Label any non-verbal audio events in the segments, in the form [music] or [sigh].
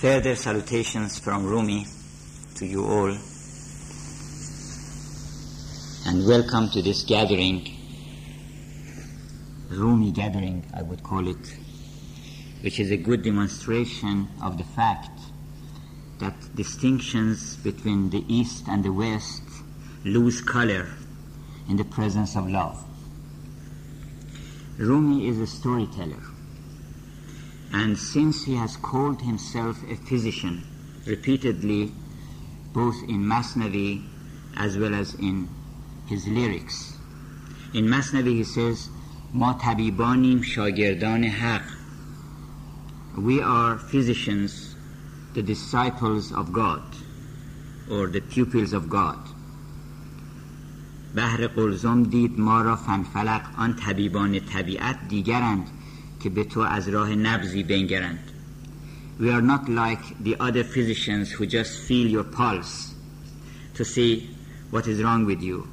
Further salutations from Rumi to you all, and welcome to this gathering, Rumi gathering, I would call it, which is a good demonstration of the fact that distinctions between the East and the West lose color in the presence of love. Rumi is a storyteller. And since he has called himself a physician repeatedly, both in Masnavi as well as in his lyrics, in Masnavi he says, ما طبیبانیم شاگردان حق We are physicians, the disciples of God, or the pupils of God. بحر قلزم دید ما را فنفلق آن طبیبان طبیعت دیگرند که به تو از راه نبزی بنگرند We are not like the other physicians who just feel your pulse to see what is wrong with you.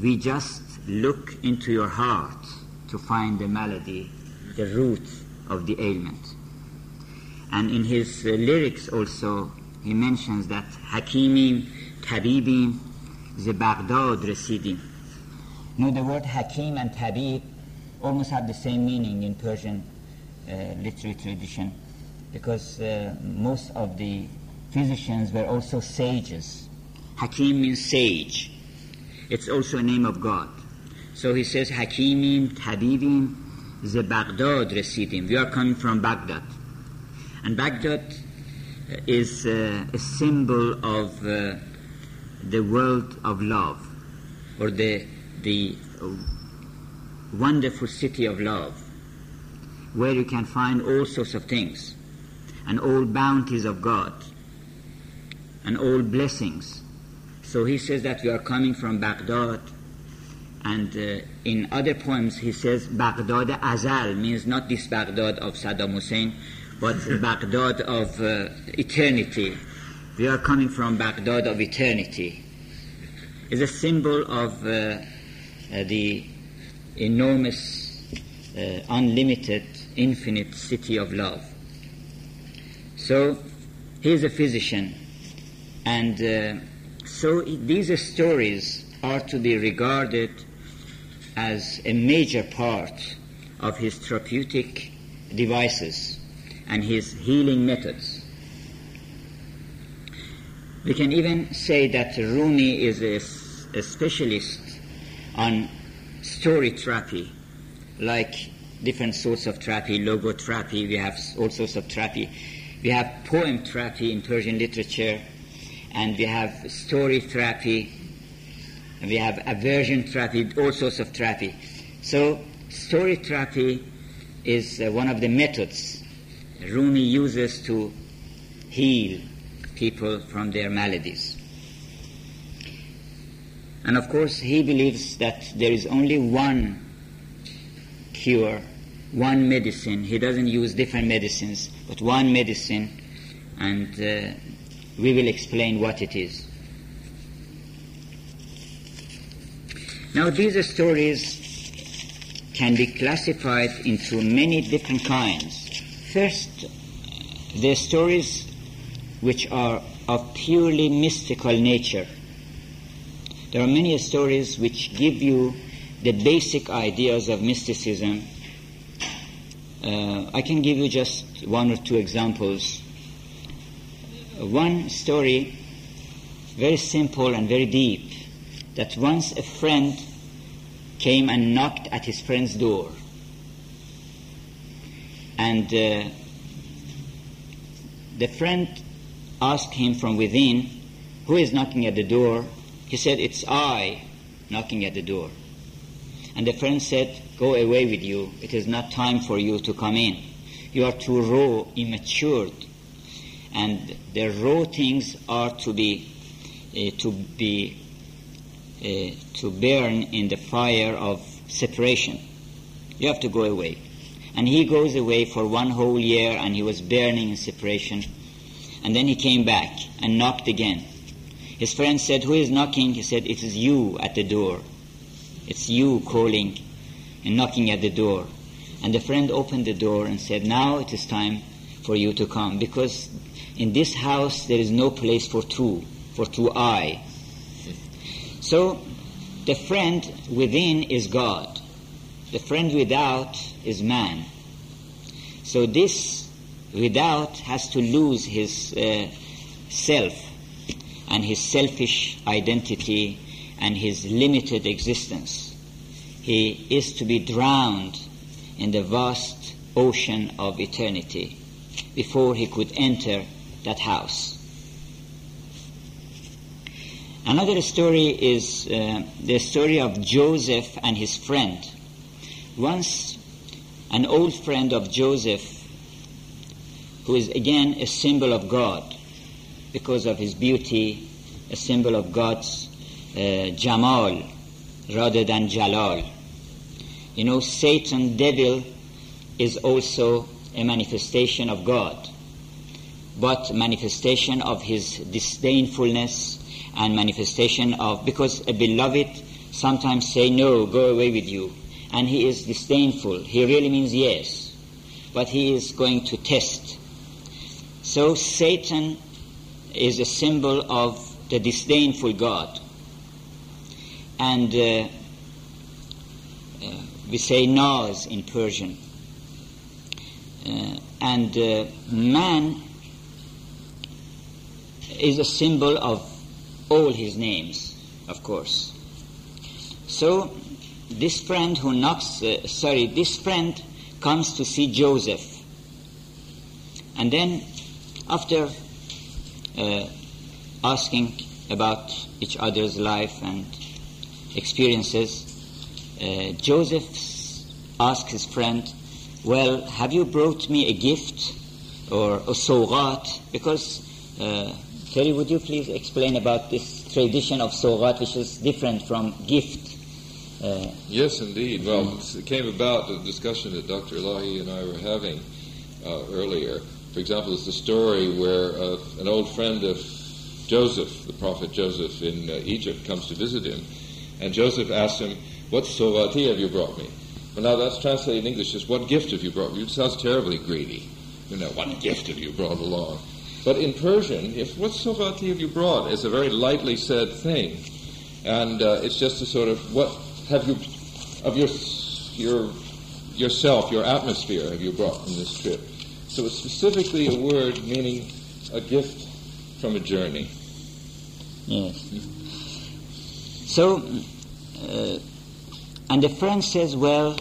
We just look into your heart to find the malady, the root of the ailment. And in his uh, lyrics also, he mentions that Hakimim, Tabibim, ze Baghdad رسیدیم. Now the word Hakim and Tabib almost have the same meaning in Persian uh, literary tradition because uh, most of the physicians were also sages. Hakim means sage. It's also a name of God. So he says, Hakimim, Tabibim, ze Baghdad residim. We are coming from Baghdad. And Baghdad is uh, a symbol of uh, the world of love, or the, the wonderful city of love, where you can find all sorts of things, and all bounties of God, and all blessings. So he says that we are coming from Baghdad, and uh, in other poems he says Baghdad Azal means not this Baghdad of Saddam Hussein, but [laughs] Baghdad of uh, eternity. We are coming from Baghdad of eternity. It's a symbol of uh, the enormous, uh, unlimited, infinite city of love. So, he is a physician, and uh, so these stories are to be regarded as a major part of his therapeutic devices and his healing methods. We can even say that Rumi is a, a specialist on story therapy, like different sorts of therapy, logotherapy, we have all sorts of therapy. We have poem therapy in Persian literature, and we have story therapy, and we have aversion therapy, all sorts of therapy. So, story therapy is uh, one of the methods Rumi uses to heal people from their maladies. And of course, he believes that there is only one cure, one medicine. He doesn't use different medicines, but one medicine, and uh, we will explain what it is. Now, these stories can be classified into many different kinds. First, the stories which are of purely mystical nature. There are many stories which give you the basic ideas of mysticism. Uh, I can give you just one or two examples. One story, very simple and very deep, that once a friend came and knocked at his friend's door. And uh, the friend asked him from within, Who is knocking at the door? He said, It's I knocking at the door. And the friend said, Go away with you. It is not time for you to come in. You are too raw, immatured. And the raw things are to be, uh, to be, uh, to burn in the fire of separation. You have to go away. And he goes away for one whole year and he was burning in separation. And then he came back and knocked again. His friend said, Who is knocking? He said, It is you at the door. It's you calling and knocking at the door. And the friend opened the door and said, Now it is time for you to come because in this house there is no place for two, for two I. So the friend within is God. The friend without is man. So this without has to lose his uh, self and his selfish identity and his limited existence. He is to be drowned in the vast ocean of eternity before he could enter that house. Another story is uh, the story of Joseph and his friend. Once, an old friend of Joseph, who is again a symbol of God because of his beauty, a symbol of God's uh, Jamal rather than Jalal. You know, Satan, devil, is also a manifestation of God, but manifestation of his disdainfulness and manifestation of, because a beloved sometimes say, no, go away with you. And he is disdainful. He really means yes. But he is going to test. So Satan is a symbol of the disdainful God. And uh, uh, we say Naz in Persian. Uh, and uh, man is a symbol of all his names, of course. So this friend who knocks, uh, sorry, this friend comes to see Joseph. And then after uh, asking about each other's life and experiences, uh, Joseph asked his friend, well, have you brought me a gift or a sogat? Because uh, Terry, would you please explain about this tradition of sogat, which is different from gift? Uh, yes, indeed. Well, it came about the discussion that Dr. Elahi and I were having uh, earlier. For example, there's the story where uh, an old friend of Joseph, the prophet Joseph in uh, Egypt, comes to visit him, and Joseph asks him, "What sovati have you brought me?" Well, now that's translated in English as "What gift have you brought me?" It sounds terribly greedy. You know, what gift have you brought along? But in Persian, if what sovati have you brought is a very lightly said thing. And uh, it's just a sort of, what have you, of your, your, yourself, your atmosphere have you brought from this trip? So it's specifically a word meaning a gift from a journey. Yes. So, uh, and the friend says, well,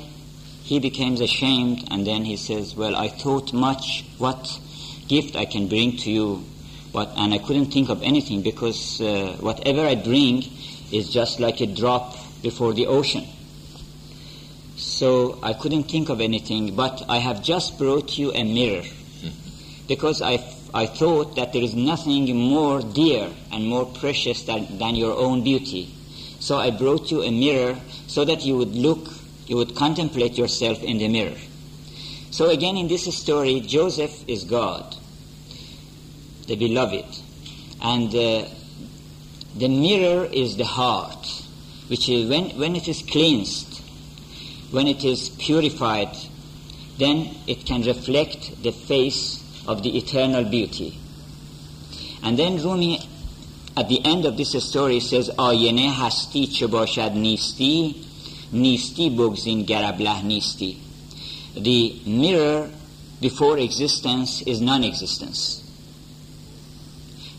he becomes ashamed, and then he says, well, I thought much what gift I can bring to you, but and I couldn't think of anything because uh, whatever I bring is just like a drop before the ocean. So I couldn't think of anything, but I have just brought you a mirror because I, I thought that there is nothing more dear and more precious than, than your own beauty. So I brought you a mirror so that you would look, you would contemplate yourself in the mirror. So again, in this story, Joseph is God the beloved. And uh, the mirror is the heart, which is when, when it is cleansed, when it is purified, then it can reflect the face of the eternal beauty. And then Rumi, at the end of this story, says, آینه هستی چه باشد نیستی نیستی بگزین گربله نیستی. The mirror before existence is non-existence.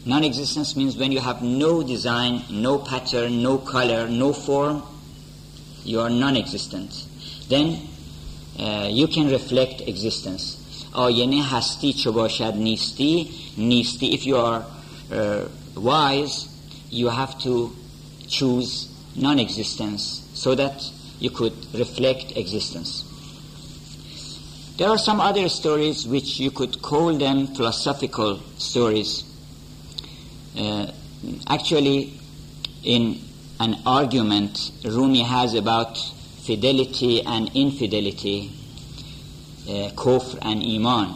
Non-existence means when you have no design, no pattern, no color, no form, you are non-existent. Then uh, you can reflect existence. آینه هستی چه باشد نیستی نیستی if you are uh, wise you have to choose non-existence so that you could reflect existence there are some other stories which you could call them philosophical stories uh, actually, in an argument Rumi has about fidelity and infidelity, uh, kufr and iman.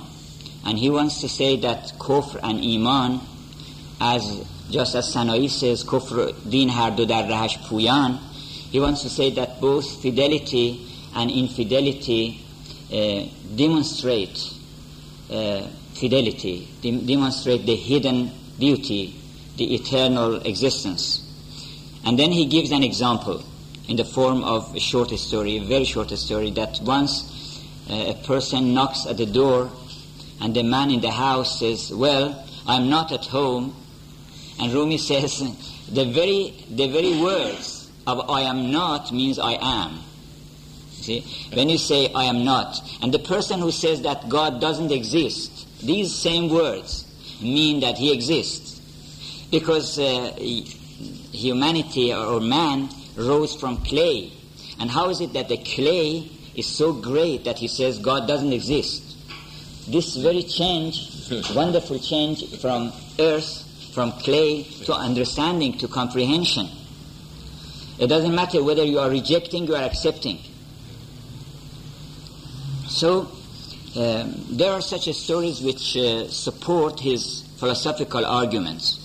And he wants to say that kufr and iman, as just as Sanai says, kufr din har do dar rahash puyan, he wants to say that both fidelity and infidelity uh, demonstrate uh, fidelity, de- demonstrate the hidden beauty, the eternal existence. And then he gives an example in the form of a short story, a very short story, that once uh, a person knocks at the door and the man in the house says, Well, I'm not at home. And Rumi [laughs] says, the very, the very words of I am not means I am. See? When you say I am not, and the person who says that God doesn't exist, these same words mean that he exists. Because uh, humanity or man rose from clay. And how is it that the clay is so great that he says God doesn't exist? This very change, [laughs] wonderful change from earth, from clay to understanding, to comprehension. It doesn't matter whether you are rejecting or accepting. So, um, there are such stories which uh, support his philosophical arguments.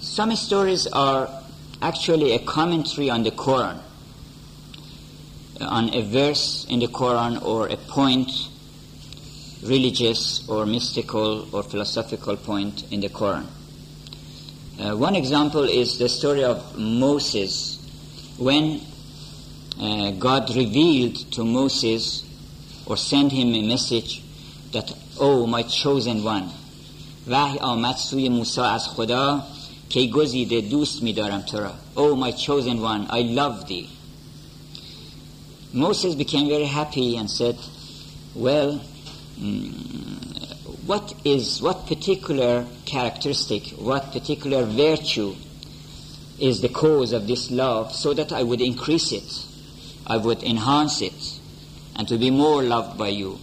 Some stories are actually a commentary on the Quran, on a verse in the Quran or a point, religious or mystical or philosophical point in the Quran. Uh, one example is the story of Moses when uh, God revealed to Moses or sent him a message that, oh, my chosen one, وحی آمد سوی موسی از خدا که گزیده دوست می‌دارم تو را oh my chosen one I love thee Moses became very happy and said well mm, what is what particular characteristic what particular virtue is the cause of this love so that I would increase it I would enhance it and to be more loved by you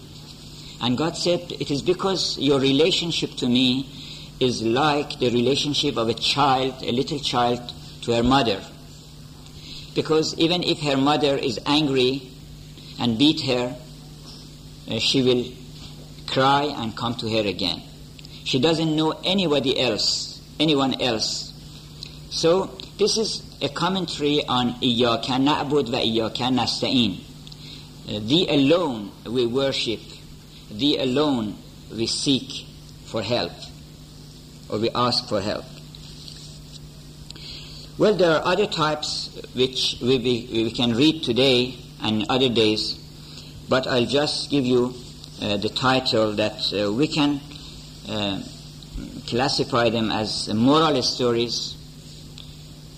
and God said it is because your relationship to me is like the relationship of a child, a little child, to her mother. Because even if her mother is angry and beat her, uh, she will cry and come to her again. She doesn't know anybody else, anyone else. So this is a commentary on إِيَّاكَ نَعْبُدْ kana نَسْتَعِينَ Thee alone we worship, thee alone we seek for help or we ask for help. Well, there are other types which we, we, we can read today and other days, but I'll just give you uh, the title that uh, we can uh, classify them as moral stories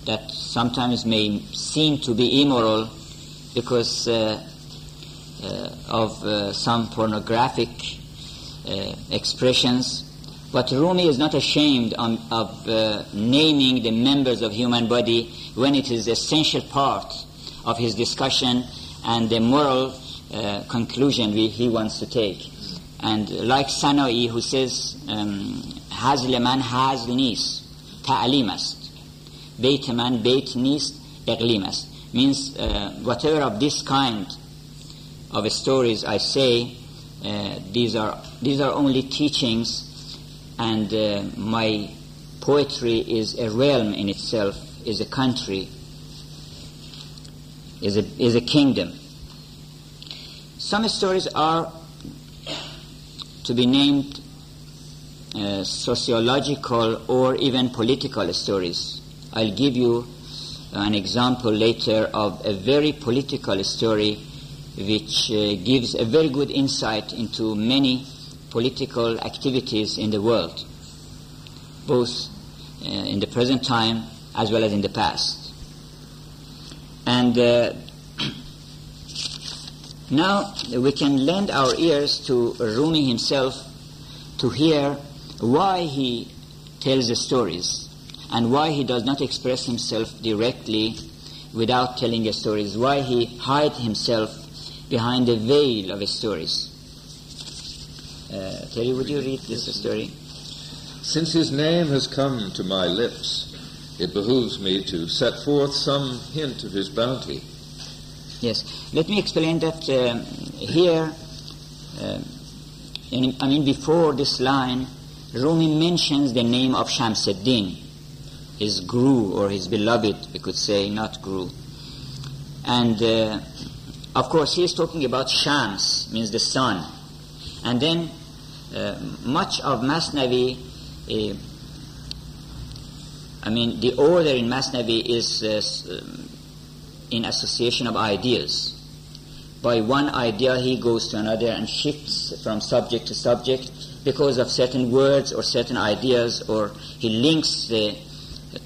that sometimes may seem to be immoral because uh, uh, of uh, some pornographic expressions but Rumi is not ashamed on, of uh, naming the members of human body when it is essential part of his discussion and the moral uh, conclusion we, he wants to take. And like Sanai who says, hazl man hazl nist, ta'alim ast. Beit man beit iqlim ast. Means uh, whatever of this kind of stories I say, uh, these are these are only teachings and uh, my poetry is a realm in itself, is a country, is a, is a kingdom. Some stories are to be named uh, sociological or even political stories. I'll give you an example later of a very political story which uh, gives a very good insight into many political activities in the world, both uh, in the present time as well as in the past. And uh, [clears throat] now we can lend our ears to Rumi himself to hear why he tells the stories and why he does not express himself directly without telling the stories, why he hides himself behind the veil of his stories. Uh, Terry, would you read this story? Since his name has come to my lips, it behooves me to set forth some hint of his bounty. Yes. Let me explain that uh, here, uh, in, I mean, before this line, Rumi mentions the name of Shamsuddin, his guru or his beloved, we could say, not guru. And uh, of course, he is talking about Shams, means the sun. And then much of Masnavi, uh, I mean, the order in Masnavi is uh, um, in association of ideas. By one idea, he goes to another and shifts from subject to subject because of certain words or certain ideas, or he links the,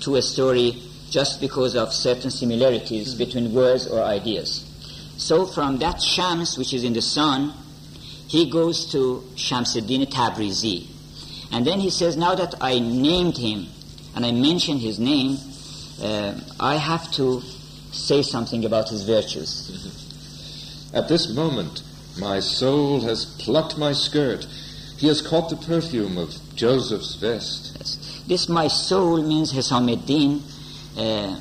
to a story just because of certain similarities between words or ideas. So from that Shams, which is in the sun, he goes to Shamsuddin Tabrizi. And then he says, now that I named him and I mentioned his name, uh, I have to say something about his virtues. At this moment, my soul has plucked my skirt. He has caught the perfume of Joseph's vest. Yes. This my soul means Hisamuddin, uh,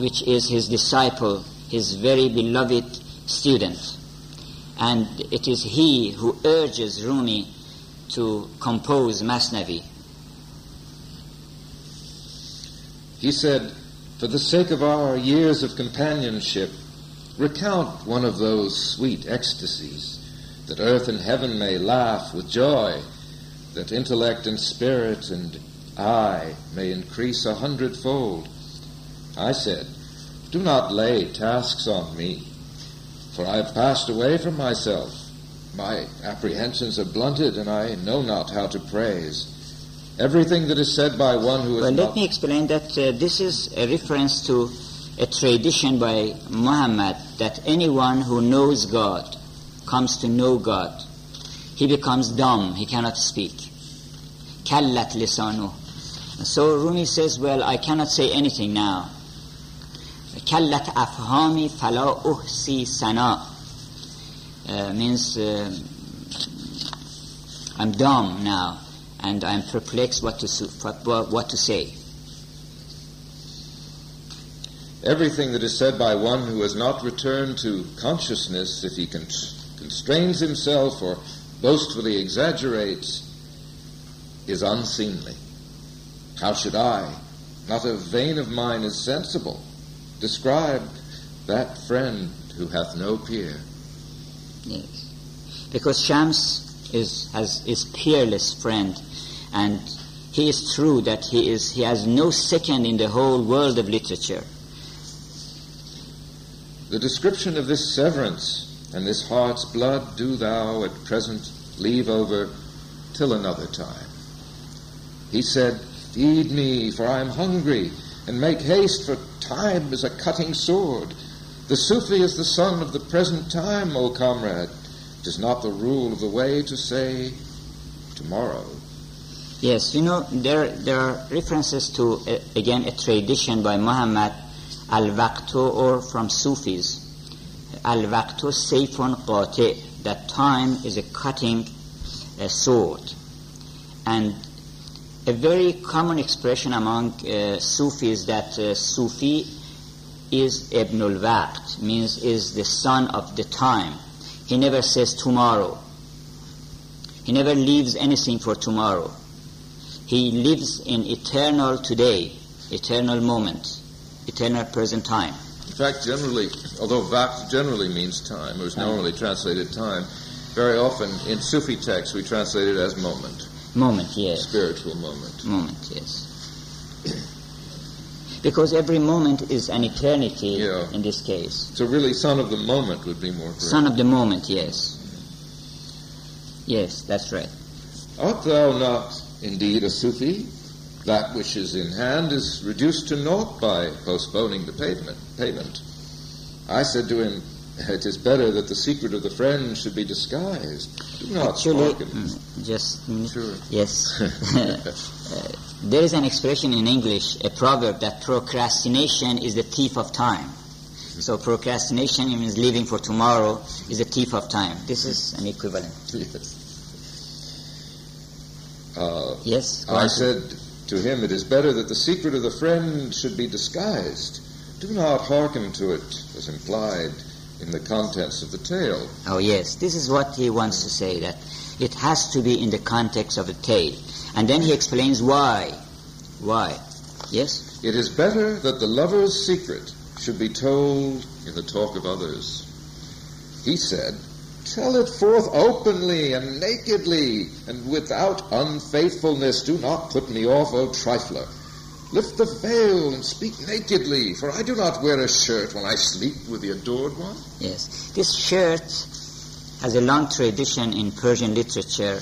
which is his disciple, his very beloved student. And it is he who urges Rumi to compose Masnavi. He said, For the sake of our years of companionship, recount one of those sweet ecstasies, that earth and heaven may laugh with joy, that intellect and spirit and I may increase a hundredfold. I said, Do not lay tasks on me, for I have passed away from myself. My apprehensions are blunted, and I know not how to praise. Everything that is said by one who is Well, let me explain that uh, this is a reference to a tradition by Muhammad that anyone who knows God, comes to know God, he becomes dumb, he cannot speak. Kallat lisanu. So Rumi says, well, I cannot say anything now. Kallat afhami fala uhsi sana. Uh, means uh, I'm dumb now and I'm perplexed what to, what, to say. Everything that is said by one who has not returned to consciousness, if he con- constrains himself or boastfully exaggerates, is unseemly. How should I, not a vein of mine is sensible, describe that friend who hath no peer? Yes. Because Shams is, has, is peerless friend and he is true that he is he has no second in the whole world of literature. The description of this severance and this heart's blood do thou at present leave over till another time. He said, Feed me, for I am hungry, and make haste, for time is a cutting sword. The Sufi is the son of the present time, O comrade. It is not the rule of the way to say tomorrow. Yes, you know there there are references to again a tradition by Muhammad al-waqtu or from Sufis al-waqtu sayfun qati that time is a cutting uh, sword and a very common expression among uh, Sufis that uh, Sufi is Ibn al-Waqt means is the son of the time. He never says tomorrow. He never leaves anything for tomorrow. He lives in eternal today, eternal moment, eternal present time. In fact, generally, although vakt generally means time, or is normally translated time, very often in Sufi texts we translate it as moment, Moment, yes. spiritual moment. Moment, yes. Because every moment is an eternity Yeah. in this case. So really, son of the moment would be more correct. Son of the moment, yes. Yes, that's right. Art thou not indeed a Sufi? That which is in hand is reduced to naught by postponing the payment. payment. I said to him, It is better that the secret of the friend should be disguised. Do not Actually, mm, just. Sure. Yes. [laughs] [laughs] Uh, there is an expression in English, a proverb that procrastination is the thief of time. So procrastination means living for tomorrow is the thief of time. This is an equivalent. Yes. Uh, Yes. I said to him, It is better that the secret of the friend should be disguised. Do not hearken to it as implied in the contents of the tale. Oh yes, this is what he wants to say that it has to be in the context of the tale, and then he explains why. Why? Yes. It is better that the lover's secret should be told in the talk of others. He said, Tell it forth openly and nakedly, and without unfaithfulness. Do not put me off, O trifler. Lift the veil and speak nakedly, for I do not wear a shirt when I sleep with the adored one. Yes, this shirt has a long tradition in Persian literature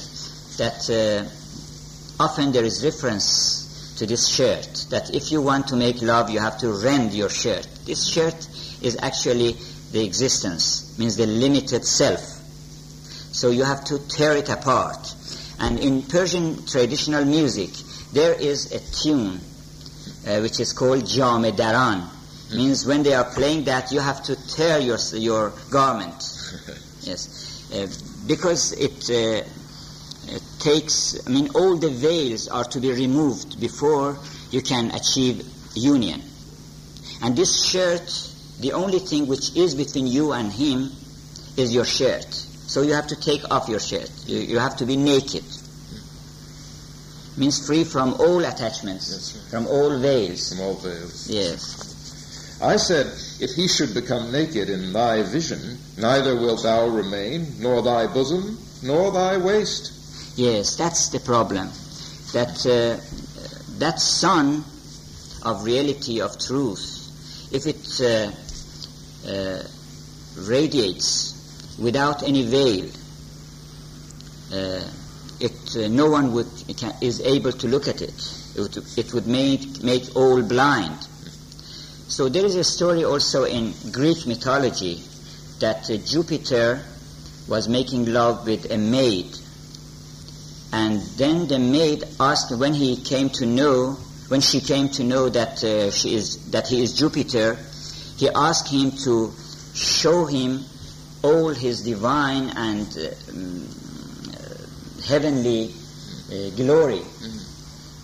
that uh, often there is reference to this shirt, that if you want to make love, you have to rend your shirt. This shirt is actually the existence, means the limited self. So you have to tear it apart. And in Persian traditional music, there is a tune uh, which is called Jame Daran. Means when they are playing that, you have to tear your, your garment. [laughs] yes. Uh, because it, uh, it takes, I mean, all the veils are to be removed before you can achieve union. And this shirt, the only thing which is between you and him is your shirt. So you have to take off your shirt. You, you have to be naked. Means free from all attachments, Yes, from all veils. From all veils. Yes. I said, If he should become naked in thy vision, neither wilt thou remain, nor thy bosom, nor thy waist. Yes, that's the problem. That uh, that sun of reality of truth, if it uh, uh, radiates without any veil, uh, it uh, no one would can, is able to look at it. It would, it would make make all blind. So there is a story also in Greek mythology that uh, Jupiter was making love with a maid and then the maid asked when he came to know, when she came to know that uh, she is that he is Jupiter, he asked him to show him all his divine and uh, heavenly uh, glory.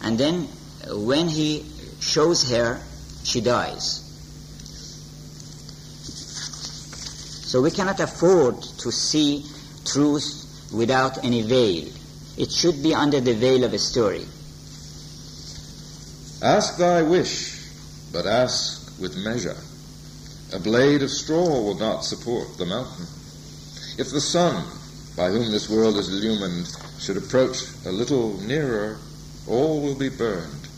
And then uh, when he shows her, she dies. So we cannot afford to see truth without any veil. It should be under the veil of a story. Ask thy wish, but ask with measure. A blade of straw will not support the mountain. If the sun, by whom this world is illumined, should approach a little nearer, all will be burned.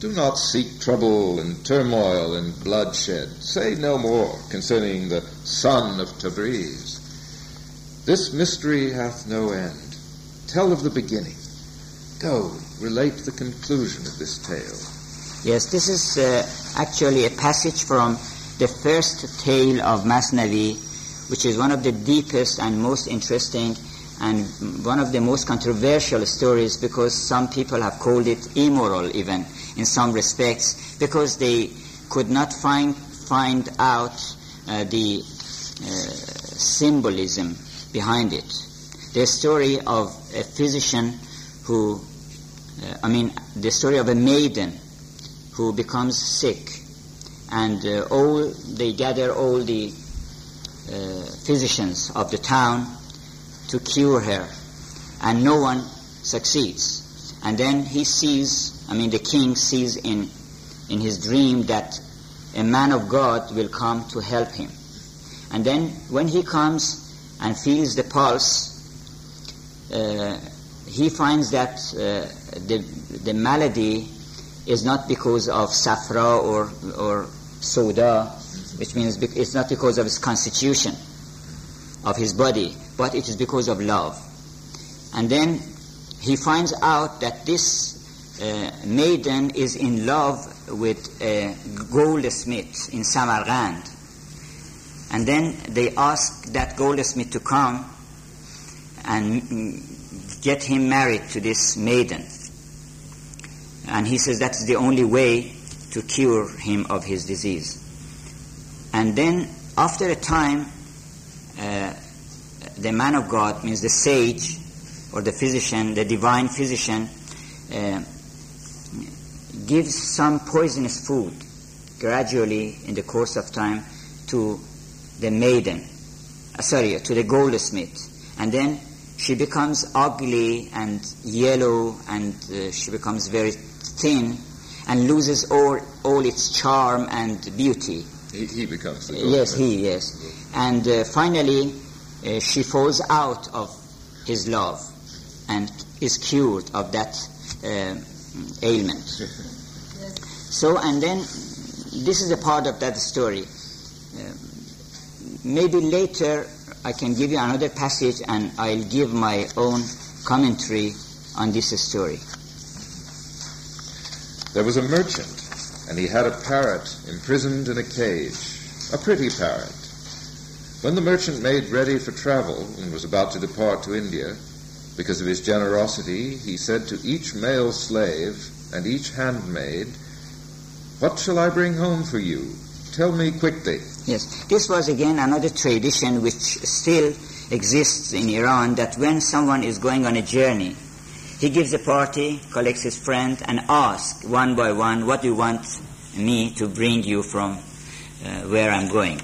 Do not seek trouble and turmoil and bloodshed. Say no more concerning the Sun of Tabriz. This mystery hath no end. Tell of the beginning. Go, relate the conclusion of this tale. Yes, this is uh, actually a passage from the first tale of Masnavi, which is one of the deepest and most interesting and one of the most controversial stories because some people have called it immoral even in some respects because they could not find find out uh, the uh, symbolism behind it. The story of a physician who, uh, I mean, the story of a maiden who becomes sick, and uh, all they gather all the physicians of the town to cure her, and no one succeeds. And then he sees, I mean, the king sees in in his dream that a man of God will come to help him. And then when he comes and feels the pulse, uh, he finds that uh, the the malady is not because of safra or or soda, which means it's not because of his constitution of his body, but it is because of love. And then he finds out that this uh, maiden is in love with a goldsmith in Samarkand. And then they ask that goldsmith to come and mm, get him married to this maiden. And he says that's the only way to cure him of his disease. And then, after a time, uh, the man of God, means the sage or the physician, the divine physician, uh, gives some poisonous food gradually in the course of time to the maiden, uh, sorry, to the goldsmith. And then she becomes ugly and yellow and uh, she becomes very thin and loses all, all its charm and beauty. He, he becomes the Yes, he, yes. And uh, finally, uh, she falls out of his love and is cured of that uh, ailment. [laughs] So, and then this is a part of that story. Uh, maybe later I can give you another passage and I'll give my own commentary on this story. There was a merchant, and he had a parrot imprisoned in a cage, a pretty parrot. When the merchant made ready for travel and was about to depart to India, because of his generosity, he said to each male slave and each handmaid, What shall I bring home for you? Tell me quickly. Yes, this was again another tradition which still exists in Iran that when someone is going on a journey, he gives a party, collects his friends, and asks one by one, What do you want me to bring you from uh, where I'm going?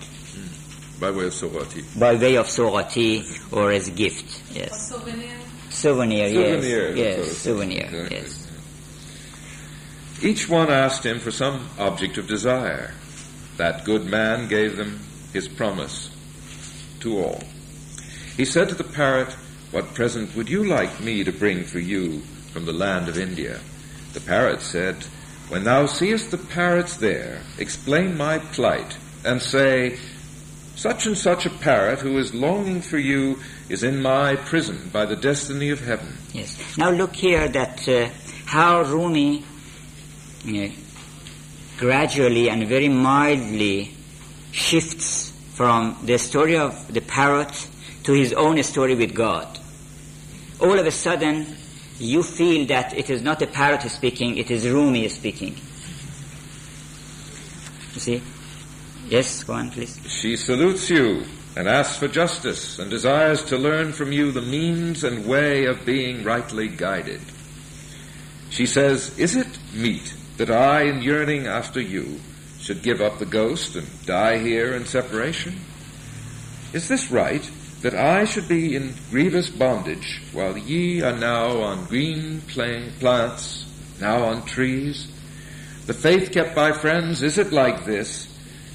By way of Sawati. By way of Sogati or as a gift, yes. souvenir. Souvenir, yes. Souvenir, Yes, that's souvenir, exactly. yes. Each one asked him for some object of desire. That good man gave them his promise to all. He said to the parrot, What present would you like me to bring for you from the land of India? The parrot said, When thou seest the parrots there, explain my plight, and say, Such and such a parrot who is longing for you is in my prison by the destiny of heaven. Yes. Now look here that uh, how Rumi uh, gradually and very mildly shifts from the story of the parrot to his own story with God. All of a sudden, you feel that it is not a parrot speaking, it is Rumi speaking. You see? Yes, go on, please. She salutes you and asks for justice and desires to learn from you the means and way of being rightly guided. She says, Is it meet that I, in yearning after you, should give up the ghost and die here in separation? Is this right that I should be in grievous bondage while ye are now on green pla- plants, now on trees? The faith kept by friends, is it like this?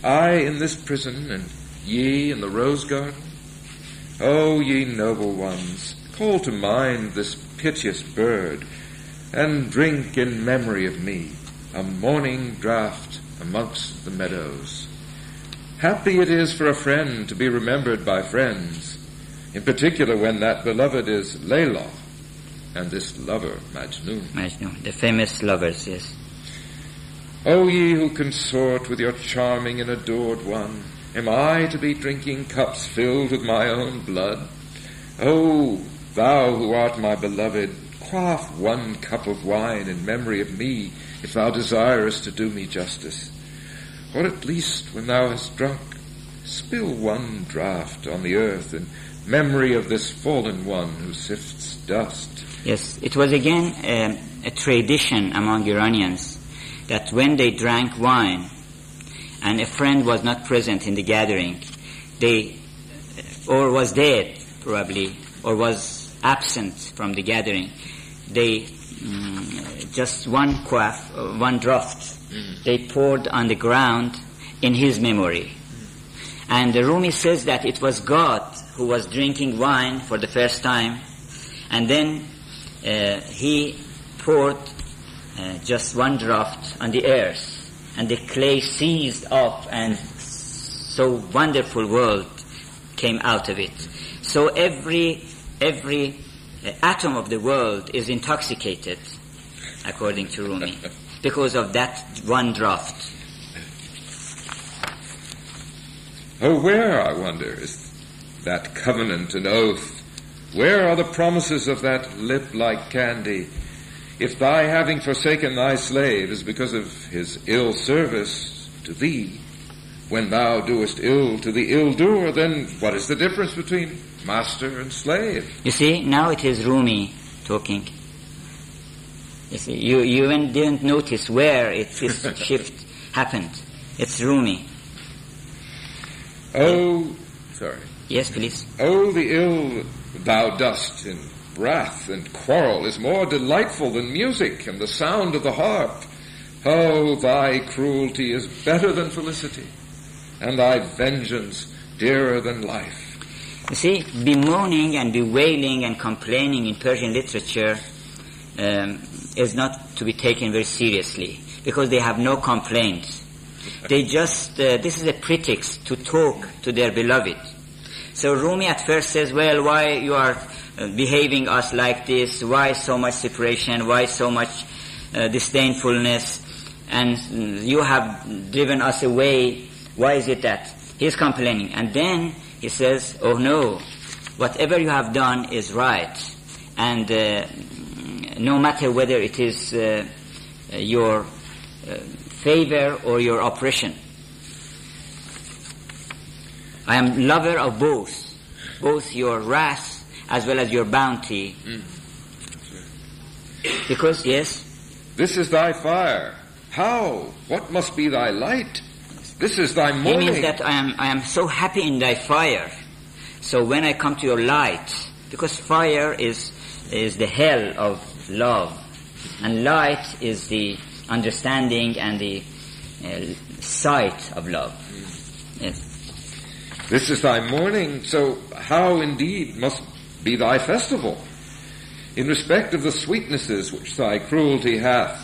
I in this prison, and ye in the rose garden? O ye noble ones, call to mind this piteous bird, and drink in memory of me a morning draught amongst the meadows. Happy it is for a friend to be remembered by friends, in particular when that beloved is Layla, and this lover Majnun. Majnun, the famous lovers, yes. O ye who consort with your charming and adored one, am I to be drinking cups filled with my own blood? O thou who art my beloved, quaff one cup of wine in memory of me, if thou desirest to do me justice. Or at least, when thou hast drunk, spill one draught on the earth in memory of this fallen one who sifts dust. Yes, it was again um, a tradition among Iranians that when they drank wine and a friend was not present in the gathering, they, or was dead probably, or was absent from the gathering, they mm, just one quaff, uh, one draught, they poured on the ground in his memory. And the Rumi says that it was God who was drinking wine for the first time, and then uh, he poured uh, just one draught on the earth, and the clay seized up, and so wonderful world came out of it. So every every uh, atom of the world is intoxicated, according to Rumi, [laughs] because of that one draught. Oh, where, I wonder, is that covenant and oath? Where are the promises of that lip like candy? If thy having forsaken thy slave is because of his ill service to thee, when thou doest ill to the ill doer, then what is the difference between master and slave? You see, now it is Rumi talking. You see, you, you even didn't notice where it, this [laughs] shift happened. It's Rumi. Oh, sorry. Yes, please. Oh, the ill thou dost in wrath and quarrel is more delightful than music and the sound of the harp. Oh, thy cruelty is better than felicity, and thy vengeance dearer than life. You see, bemoaning and bewailing and complaining in Persian literature um, is not to be taken very seriously because they have no complaints. They just, uh, this is a pretext to talk to their beloved. So Rumi at first says, well, why you are uh, behaving us like this? Why so much separation? Why so much uh, disdainfulness? And you have driven us away. Why is it that? He's complaining. And then he says, oh no, whatever you have done is right. And uh, no matter whether it is uh, your uh, favor or your oppression. I am lover of both, both your wrath as well as your bounty. Mm. Because, yes. This is thy fire. How? What must be thy light? This is thy morning. He means that I am, I am so happy in thy fire. So when I come to your light, because fire is, is the hell of love, and light is the understanding and the uh, sight of love. This is thy morning, so how indeed must be thy festival? In respect of the sweetnesses which thy cruelty hath,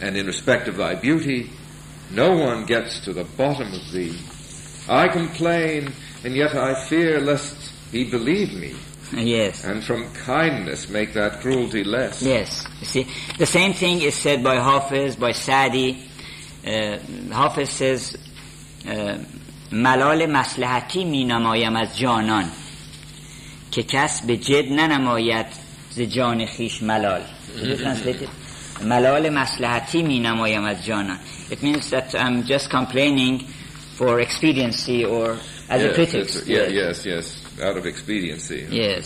and in respect of thy beauty, no one gets to the bottom of thee. I complain, and yet I fear lest he believe me. Yes. And from kindness make that cruelty less. Yes. You see, the same thing is said by Hafiz, by Sadi. Uh, Hafiz says, uh, ملال مسلحتی می نمایم از جانان که کس به جد ننماید ز جان خیش ملال ملال مسلحتی می نمایم از جانان it means that I'm just complaining for expediency or as yes, a pretext yeah, yes yes out of expediency yes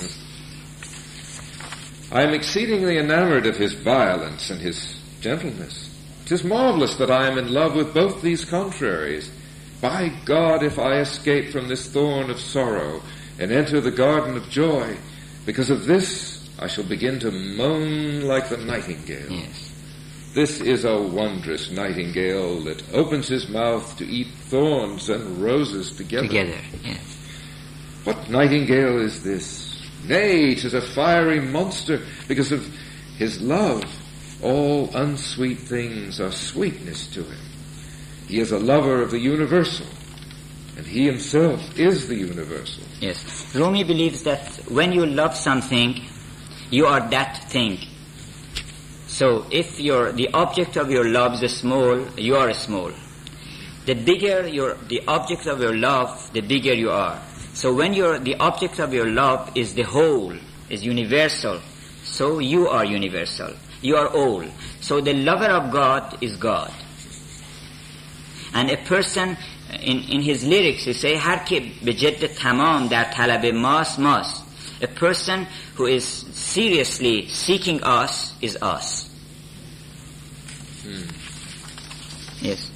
I am exceedingly enamored of his violence and his gentleness. It is marvelous that I am in love with both these contraries. By God, if I escape from this thorn of sorrow and enter the garden of joy, because of this I shall begin to moan like the nightingale. Yes. This is a wondrous nightingale that opens his mouth to eat thorns and roses together. Together, yes. What nightingale is this? Nay, 'tis a fiery monster because of his love. All unsweet things are sweetness to him. He is a lover of the universal, and he himself is the universal. Yes. Rumi believes that when you love something, you are that thing. So if your the object of your love is small, you are small. The bigger your the object of your love, the bigger you are. So when your the object of your love is the whole, is universal, so you are universal. You are all. So the lover of God is God And a person in, in his lyrics he say هر که به جد تمام در طلب ماست ماست a person who is seriously seeking us is us Hmm. yes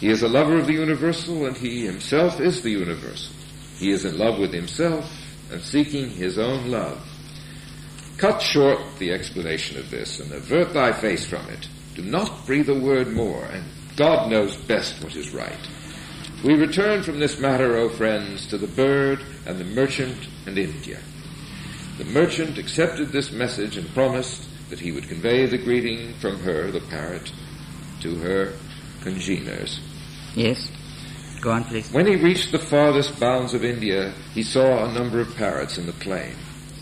He is a lover of the universal, and he himself is the universal. He is in love with himself and seeking his own love. Cut short the explanation of this and avert thy face from it. Do not breathe a word more, and God knows best what is right. We return from this matter, O friends, to the bird and the merchant and India. The merchant accepted this message and promised that he would convey the greeting from her, the parrot, to her congeners. yes go on please When he reached the farthest bounds of India, he saw a number of parrots in the plain.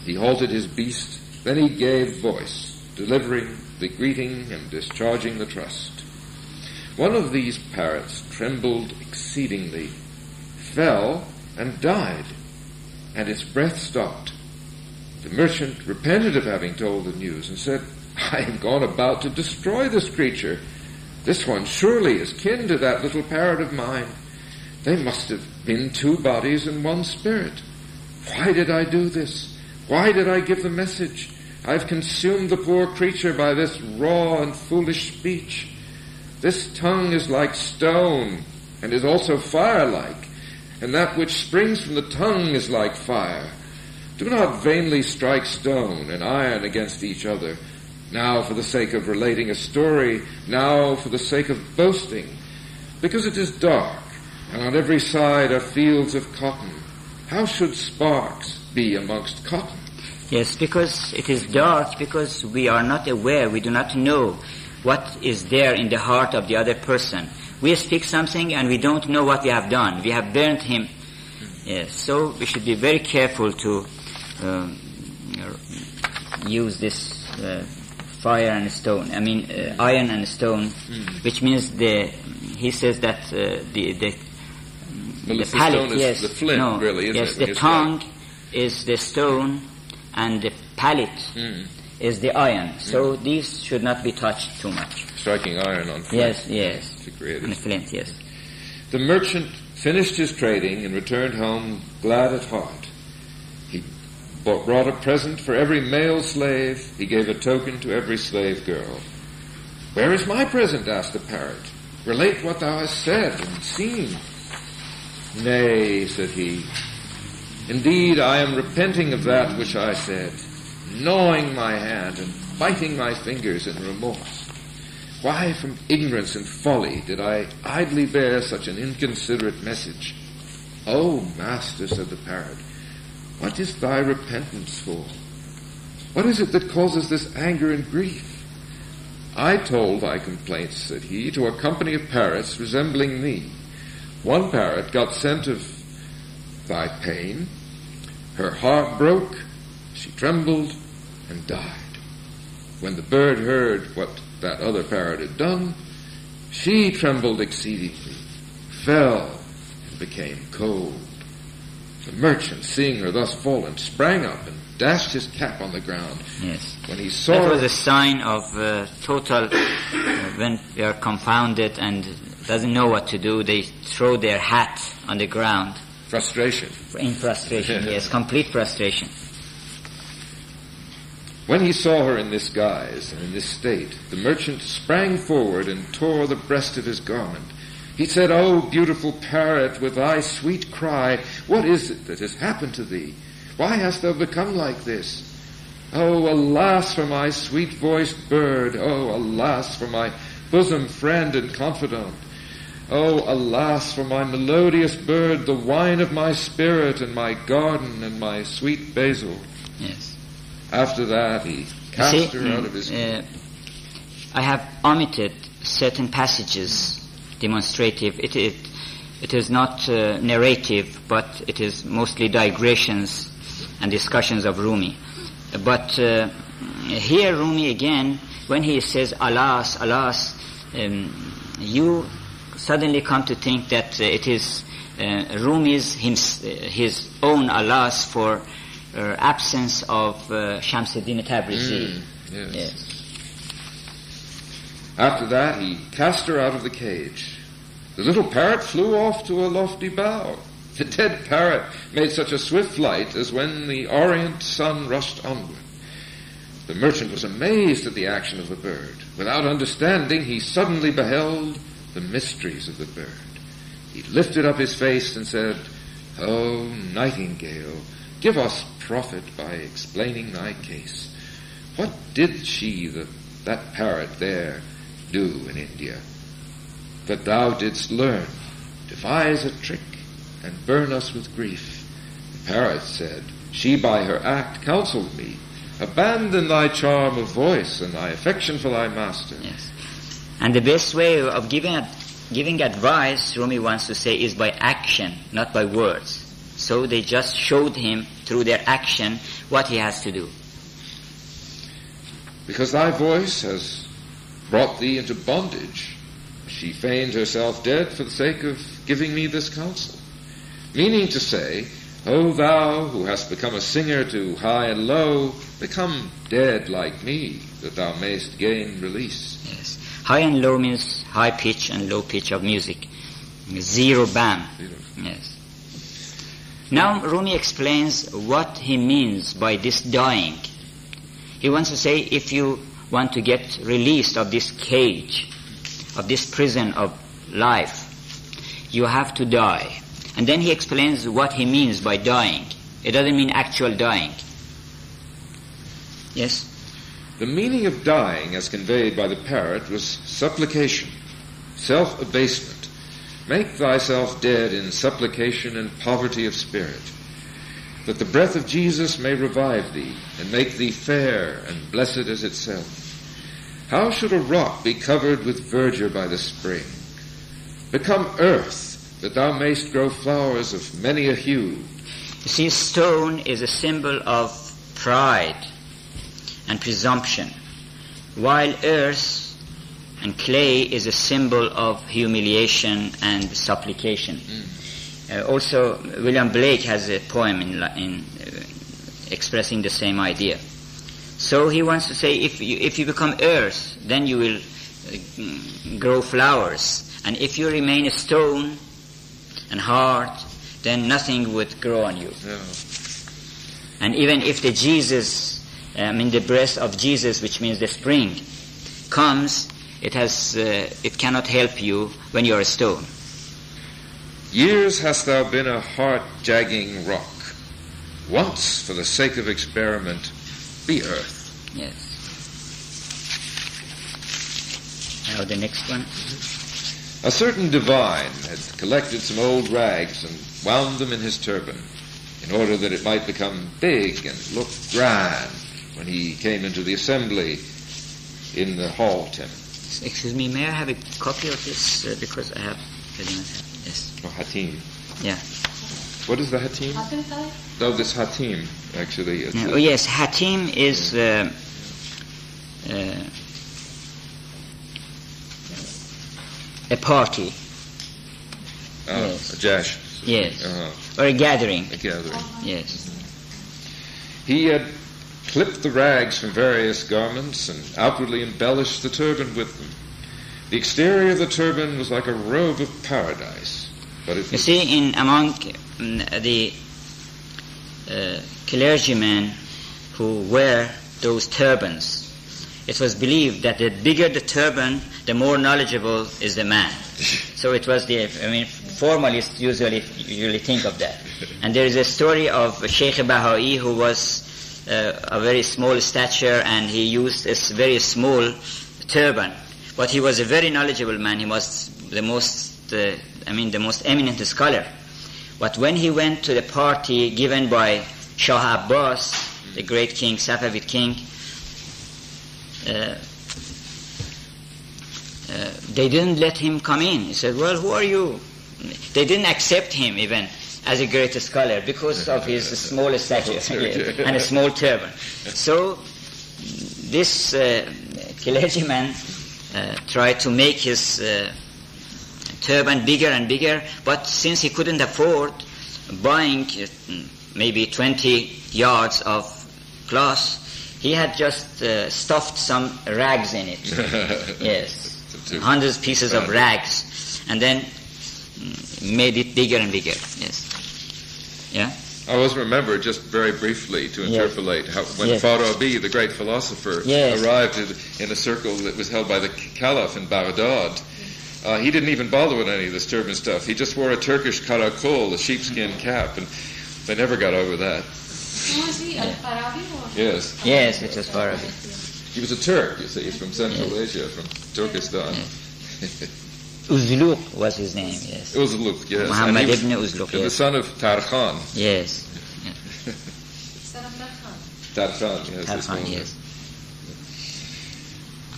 He halted his beast, then he gave voice, delivering the greeting and discharging the trust. One of these parrots trembled exceedingly, fell, and died, and its breath stopped. The merchant repented of having told the news and said, I have gone about to destroy this creature. This one surely is kin to that little parrot of mine. They must have been two bodies and one spirit. Why did I do this? Why did I give the message? I've consumed the poor creature by this raw and foolish speech. This tongue is like stone and is also fire-like, and that which springs from the tongue is like fire. Do not vainly strike stone and iron against each other, now for the sake of relating a story, now for the sake of boasting, because it is dark, and on every side are fields of cotton. How should sparks be amongst cotton? Yes, because it is dark, because we are not aware, we do not know what is there in the heart of the other person. We speak something and we don't know what we have done. We have burnt him. Yes, so we should be very careful to um, use this uh, fire and stone. I mean, uh, iron and stone, Mm. which means the. He says that uh, the the, Well, the it's the palate, stone is yes, the flint, no, really, isn't yes, it, the tongue is the stone, and the palate Mm. Is the iron. So these should not be touched too much. Striking iron on flint Yes, yes, to create it. flint, yes. The merchant finished his trading and returned home glad at heart. He bought- brought a present for every male slave. He gave a token to every slave girl. Where is my present? asked the parrot. Relate what thou hast said and seen. Nay, said he. Indeed, I am repenting of that which I said, gnawing my hand and biting my fingers in remorse. Why, from ignorance and folly, did I idly bear such an inconsiderate message? Oh, master, said the parrot, what is thy repentance for? What is it that causes this anger and grief? I told thy complaints, said he, to a company of parrots resembling thee. One parrot got scent of thy pain. Her heart broke, she trembled, and died. When the bird heard what that other parrot had done, she trembled exceedingly, fell, and became cold. The merchant, seeing her thus fallen, sprang up and dashed his cap on the ground. Yes. When he saw That was a sign of uh, total, uh, when they are confounded and doesn't know what to do, they throw their hat on the ground frustration. in frustration. yes, complete frustration. When he saw her in this guise and in this state, the merchant sprang forward and tore the breast of his garment. He said, O beautiful parrot, with thy sweet cry, what is it that has happened to thee? Why hast thou become like this? Oh, alas for my sweet voiced bird! Oh, alas for my bosom friend and confidant! Oh, alas for my melodious bird, the wine of my spirit and my garden and my sweet basil! Yes. After that, he cast see, her out of his. uh, I have omitted certain passages demonstrative. It, it, it is not uh, narrative, but it is mostly digressions and discussions of Rumi. But uh, here Rumi again, when he says alas, alas, um, you suddenly come to think that uh, it is uh, Rumi's hims, uh, his own alas for absence of uh, Shamsuddin Tabrizi. Mm, yes. Yes. After that, he cast her out of the cage. The little parrot flew off to a lofty bough. The dead parrot made such a swift flight as when the orient sun rushed onward. The merchant was amazed at the action of the bird. Without understanding, he suddenly beheld the mysteries of the bird. He lifted up his face and said, O nightingale, give us profit by explaining thy case. What did she, the, that parrot there, do in India? That thou didst learn, devise a trick, and burn us with grief. The parrot said, She by her act counseled me, abandon thy charm of voice and thy affection for thy master. Yes. And the best way of giving giving advice, Rumi wants to say, is by action, not by words. So they just showed him through their action what he has to do. Because thy voice has brought thee into bondage, she feigned herself dead for the sake of giving me this counsel. Meaning to say, O thou who hast become a singer to high and low, become dead like me, that thou mayst gain release. Yes. High and low means high pitch and low pitch of music. Zero bam. Yes. Now Rumi explains what he means by this dying. He wants to say if you want to get released of this cage, of this prison of life, you have to die. And then he explains what he means by dying. It doesn't mean actual dying. Yes? The meaning of dying, as conveyed by the parrot, was supplication, self-abasement. Make thyself dead in supplication and poverty of spirit. that the breath of Jesus may revive thee, and make thee fair and blessed as itself. How should a rock be covered with verdure by the spring? Become earth, that thou mayst grow flowers of many a hue. You see, stone is a symbol of pride and presumption, while earth and clay is a symbol of humiliation and supplication. Uh, also, William Blake has a poem in, in uh, expressing the same idea. So he wants to say, if you, if you become earth, then you will uh, grow flowers. And if you remain a stone and hard, then nothing would grow on you. And even if the Jesus, I mean the breath of Jesus, which means the spring, comes, it has, uh, it cannot help you when you are a stone. Years hast thou been a heart-jagging rock. Once, for the sake of experiment, be earth. Yes. Now the next one. A certain divine had collected some old rags and wound them in his turban in order that it might become big and look grand when he came into the assembly in the hall temple. Excuse me, may I have a copy of this? Uh, because I have, I do not have. Yes. Oh, Hatim. Yeah. What is the Hatim? No, this Hatim, actually. It's Yeah, Oh yes, Hatim is uh, uh, a party. uh, yes. a jash. Yes. Uh-huh. Or a gathering. A gathering. Yes. He had clipped the rags from various garments and outwardly embellished the turban with them. The exterior of the turban was like a robe of paradise, but You see, in among mm, the uh, clergymen who wear those turbans, it was believed that the bigger the turban, the more knowledgeable is the man. [laughs] So it was the, I mean, formalists usually usually think of that. And there is a story of Sheikh Bahai who was a very small stature and he used a very small turban. But he was a very knowledgeable man. He was the most, uh, I mean, the most eminent scholar. But when he went to the party given by Shah Abbas, the great king, Safavid king, uh, uh, they didn't let him come in. He said, well, who are you? They didn't accept him even as a great scholar because of his small stature [laughs] [laughs] and a small turban. So this uh, clergyman uh, tried to make his uh, turban bigger and bigger, but since he couldn't afford buying uh, maybe 20 yards of cloth, he had just uh, stuffed some rags in it. [laughs] yes, hundreds pieces of rags, and then mm, made it bigger and bigger. Yes. Yeah. I always remember, just very briefly, to Yes. interpolate, how when Yes. Farabi, the great philosopher, Yes. arrived in, in a circle that was held by the Caliph in Baghdad, uh, he didn't even bother with any of this turban stuff. He just wore a Turkish karakul, a sheepskin cap, and they never got over that. Who is he? Al-Farabi or? Yes. Yes, it was Farabi. He was a Turk, you see, from Central Asia, from Turkestan. [laughs] Uzluq was his name. Yes. It was Luke, yes. Muhammad And he was ibn Uzluq, The yes. son of Tarkhan. Yes. [laughs] Son of Khan. Tarkhan, yes. Tarkhan, yes.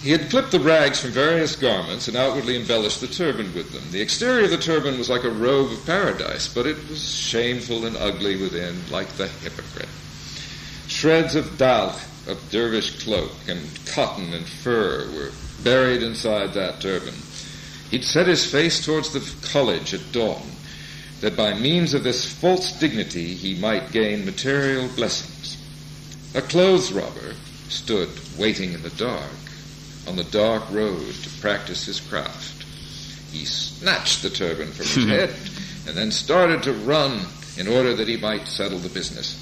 He had clipped the rags from various garments and outwardly embellished the turban with them. The exterior of the turban was like a robe of paradise, but it was shameful and ugly within, like the hypocrite. Shreds of dalk, of dervish cloak, and cotton and fur were buried inside that turban. He'd set his face towards the college at dawn, that by means of this false dignity he might gain material blessings. A clothes robber stood waiting in the dark on the dark road to practice his craft. He snatched the turban from his [laughs] head and then started to run in order that he might settle the business.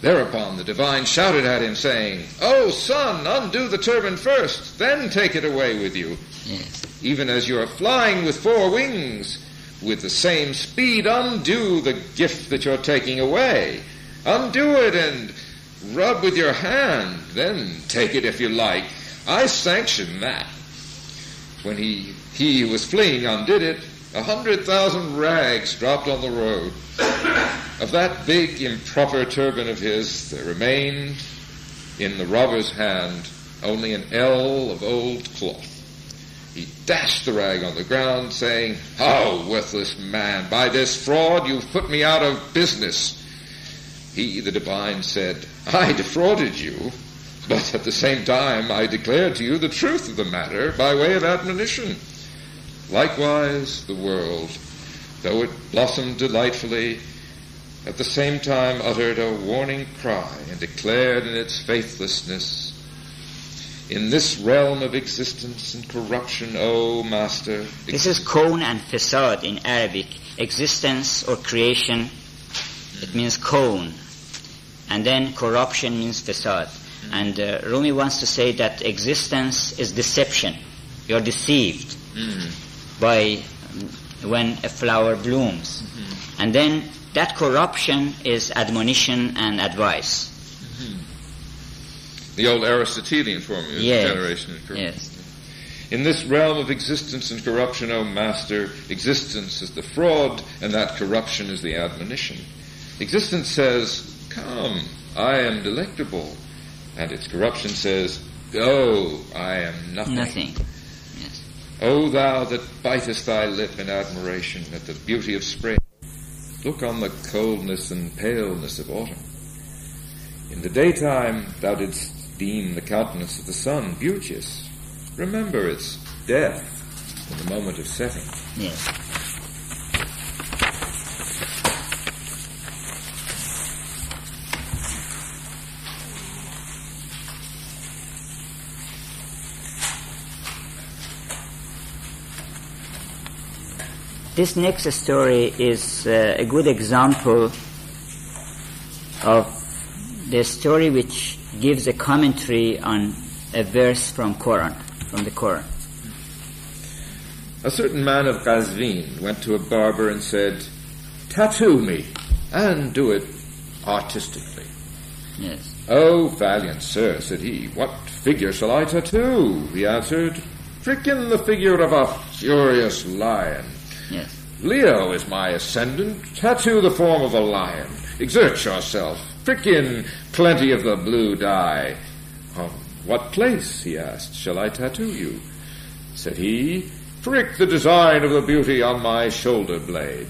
Thereupon the divine shouted at him, saying, Oh, son, undo the turban first, then take it away with you. Yes. Even as you are flying with four wings, with the same speed, undo the gift that you're taking away. Undo it and rub with your hand, then take it if you like. I sanction that. When he, he who was fleeing undid it, a hundred thousand rags dropped on the road. Of that big, improper turban of his, there remained in the robber's hand only an ell of old cloth. He dashed the rag on the ground, saying, How, worthless man, by this fraud you've put me out of business. He, the divine, said, I defrauded you, but at the same time I declared to you the truth of the matter by way of admonition. Likewise, the world, though it blossomed delightfully, at the same time uttered a warning cry and declared in its faithlessness, In this realm of existence and corruption, O Master, This is kawn and fasad in Arabic. Existence or creation, it means kawn. And then corruption means fasad. And uh, Rumi wants to say that existence is deception. You're deceived by um, when a flower blooms. And then that corruption is admonition and advice. The old Aristotelian formula, Yes. generation and corruption. Yes. In this realm of existence and corruption, O Master, existence is the fraud, and that corruption is the admonition. Existence says, Come, I am delectable. And its corruption says, Go, I am nothing. Nothing. Yes. O thou that bitest thy lip in admiration at the beauty of spring, look on the coldness and paleness of autumn. In the daytime thou didst deem the countenance of the sun beauteous. Remember its death in the moment of setting. Yes. This next story is uh, a good example of the story which gives a commentary on a verse from Quran, from the Quran. A certain man of Qazvin went to a barber and said, Tattoo me, and do it artistically. Yes. Oh, valiant sir, said he, what figure shall I tattoo? He answered, Prick in the figure of a furious lion. Yes. Leo is my ascendant. Tattoo the form of a lion. Exert yourself. Prick in plenty of the blue dye. On what place, he asked, shall I tattoo you? Said he, Prick the design of the beauty on my shoulder blade.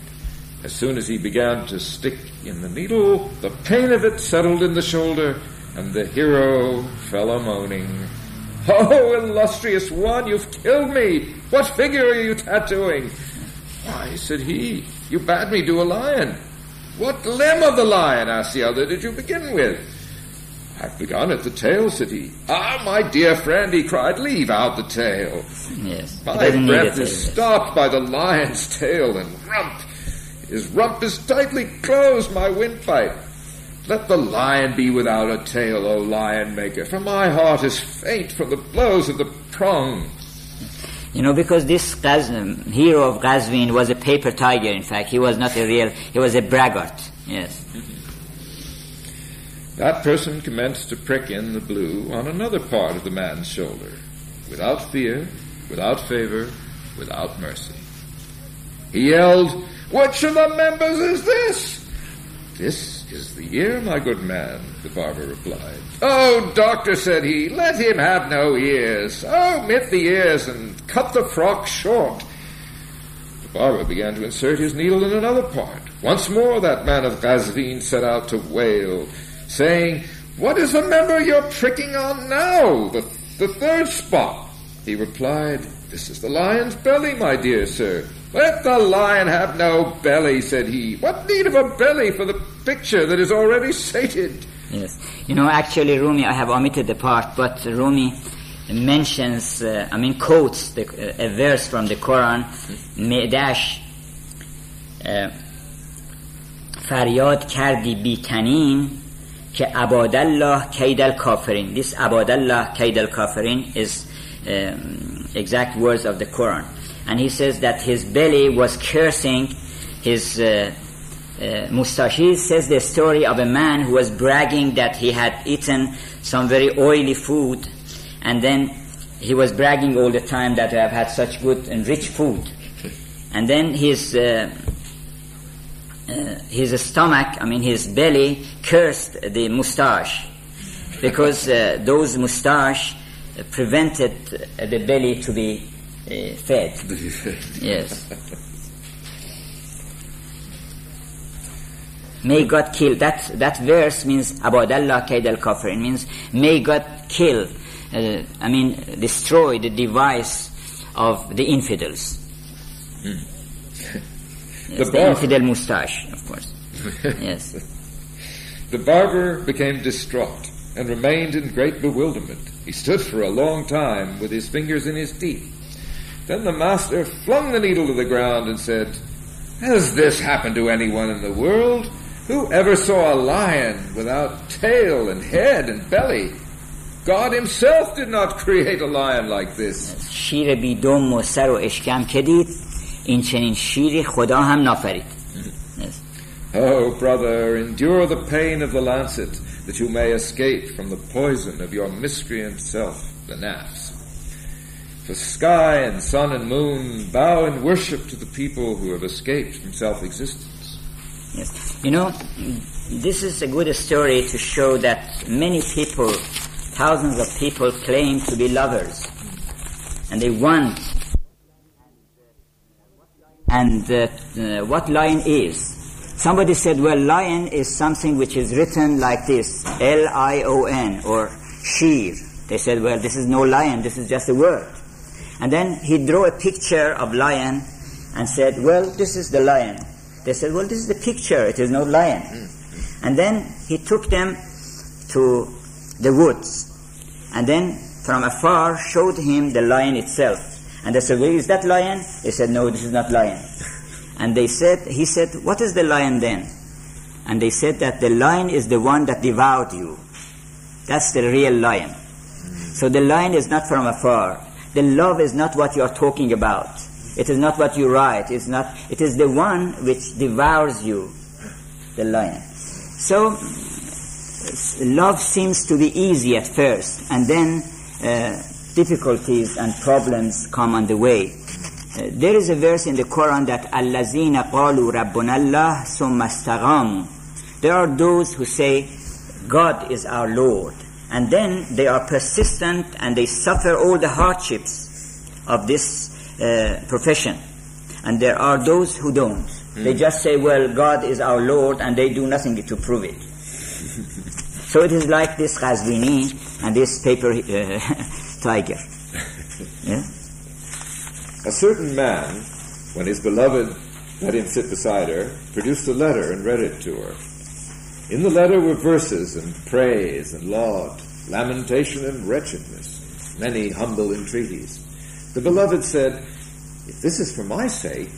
As soon as he began to stick in the needle, the pain of it settled in the shoulder, and the hero fell a moaning. Oh, illustrious one, you've killed me! What figure are you tattooing? Why, said he, you bade me do a lion. What limb of the lion, asked the other, did you begin with? I've begun at the tail, said he. Ah, my dear friend, he cried, leave out the tail. Yes. My breath is stopped by the lion's tail and rump. His rump is tightly closed, my windpipe. Let the lion be without a tail, O lion maker, for my heart is faint from the blows of the prong. You know, because this hero of Qazvin was a paper tiger, in fact. He was not a real, he was a braggart. Yes. That person commenced to prick in the blue on another part of the man's shoulder, without fear, without favor, without mercy. He yelled, Which of the members is this? This is the ear, my good man, the barber replied. Oh, doctor, said he, let him have no ears. Oh, Omit the ears and cut the frock short. The barber began to insert his needle in another part. Once more that man of Ghazvin set out to wail, saying, What is the member you're pricking on now? The, the third spot. He replied, This is the lion's belly, my dear sir. Let the lion have no belly, said he. What need of a belly for the picture that is already sated? Yes. You know, actually, Rumi, I have omitted the part, but Rumi mentions, uh, I mean, quotes the, uh, a verse from the Quran, معدش uh, فریاد کردی بیتنین که عبادالله کید الکافرین This عبادالله کید الکافرین is um, exact words of the Quran. And he says that his belly was cursing his uh, uh, Mustashid says the story of a man who was bragging that he had eaten some very oily food and then he was bragging all the time that I have had such good and rich food. And then his uh, uh, his stomach, I mean his belly, cursed the mustache because uh, those mustache prevented the belly to be uh, fed. yes. May God kill. That that verse means Abadallah kaid al kafirin means may God kill. Uh, I mean destroy the device of the infidels. [laughs] Yes, the, infidel mustache, of course. [laughs] yes. The barber became distraught and remained in great bewilderment. He stood for a long time with his fingers in his teeth. Then the master flung the needle to the ground and said, Has this happened to anyone in the world? Who ever saw a lion without tail and head and belly? God himself did not create a lion like this. شیر بی دم و سر و اشکم که دید این چنین شیری خدا هم نافرید yes. Oh, brother, endure the pain of the lancet, that you may escape from the poison of your miscreant self, the nafs. For sky and sun and moon bow in worship to the people who have escaped from self-existence. Yes. You know, this is a good story to show that many people, thousands of people claim to be lovers. And they want and uh, uh, what lion is. Somebody said, well, lion is something which is written like this, L-I-O-N, or sheer. They said, well, this is no lion, this is just a word. And then he drew a picture of lion and said, well, this is the lion. They said, well, this is the picture, it is no lion. Mm, mm. And then he took them to the woods. And then from afar showed him the lion itself. And they said, well, is that lion? He said, no, this is not lion. [laughs] And they said, he said, what is the lion then? And they said that the lion is the one that devoured you. That's the real lion. Mm. So the lion is not from afar. The love is not what you are talking about. It is not what you write. It's not, it is the one which devours you, the lion. So, love seems to be easy at first, and then uh, difficulties and problems come on the way. Uh, there is a verse in the Quran that Allazina qalu Rabbuna Allah summa. There are those who say God is our Lord, and then they are persistent and they suffer all the hardships of this uh, profession. And there are those who don't. Mm. They just say, well, God is our Lord, and they do nothing to prove it. [laughs] so it is like this Ghazvini and this paper uh, [laughs] tiger. yeah? A certain man, when his beloved let him sit beside her, produced a letter and read it to her. In the letter were verses and praise and laud, lamentation and wretchedness, many humble entreaties. The beloved said, If this is for my sake,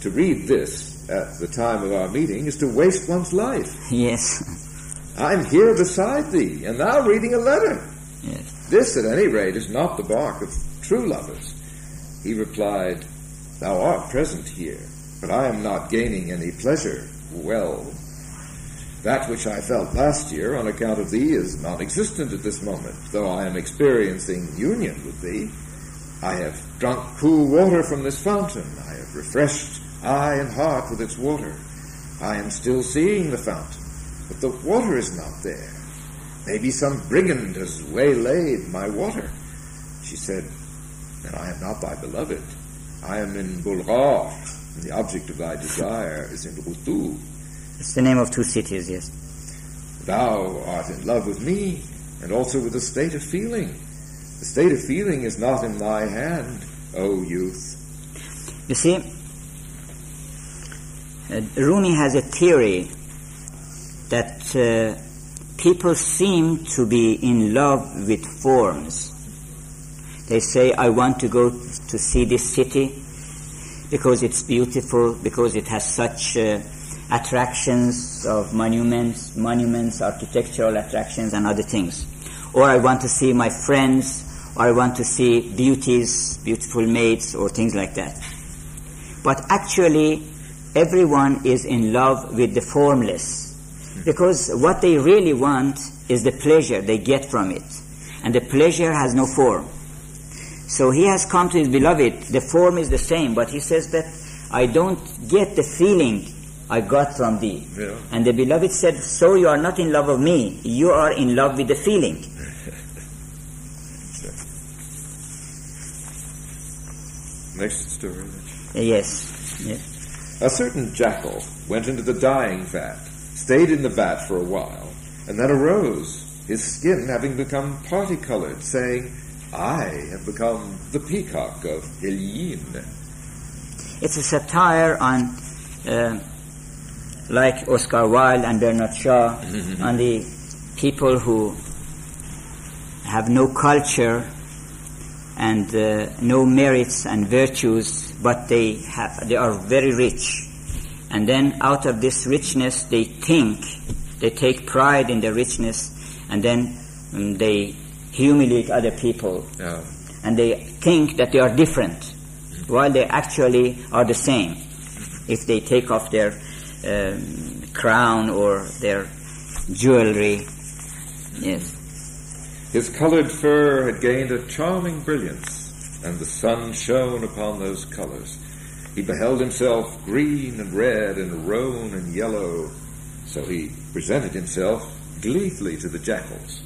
to read this at the time of our meeting is to waste one's life. Yes. I'm here beside thee, and thou reading a letter. Yes. This, at any rate, is not the bark of true lovers. He replied, Thou art present here, but I am not gaining any pleasure. Well, that which I felt last year on account of thee is non existent at this moment, though I am experiencing union with thee. I have drunk cool water from this fountain. I have refreshed eye and heart with its water. I am still seeing the fountain, but the water is not there. Maybe some brigand has waylaid my water. She said, And I am not thy beloved. I am in Bulgar, and the object of thy desire is in Qutu. It's the name of two cities, yes. Thou art in love with me, and also with the state of feeling. The state of feeling is not in thy hand, O youth. You see, uh, Rumi has a theory that uh, people seem to be in love with forms. They say, I want to go to see this city because it's beautiful, because it has such uh, attractions of monuments, monuments, architectural attractions and other things. Or I want to see my friends, I want to see beauties, beautiful maids, or things like that. But actually, everyone is in love with the formless because what they really want is the pleasure they get from it. And the pleasure has no form. So he has come to his beloved. The form is the same, but he says that I don't get the feeling I got from thee. Yeah. And the beloved said, So you are not in love of me, you are in love with the feeling. Next story. Yes. yes. A certain jackal went into the dyeing vat, stayed in the vat for a while, and then arose, his skin having become party colored, saying, I have become the peacock of Illiyyin. It's a satire on, uh, like Oscar Wilde and Bernard Shaw, on the people who have no culture and uh, no merits and virtues, but they have they are very rich, and then out of this richness they think, they take pride in their richness, and then um, they humiliate other people, Yeah. and they think that they are different, while they actually are the same. If they take off their um, crown or their jewelry, yes. His colored fur had gained a charming brilliance, and the sun shone upon those colors. He beheld himself green and red and roan and yellow, so he presented himself gleefully to the jackals.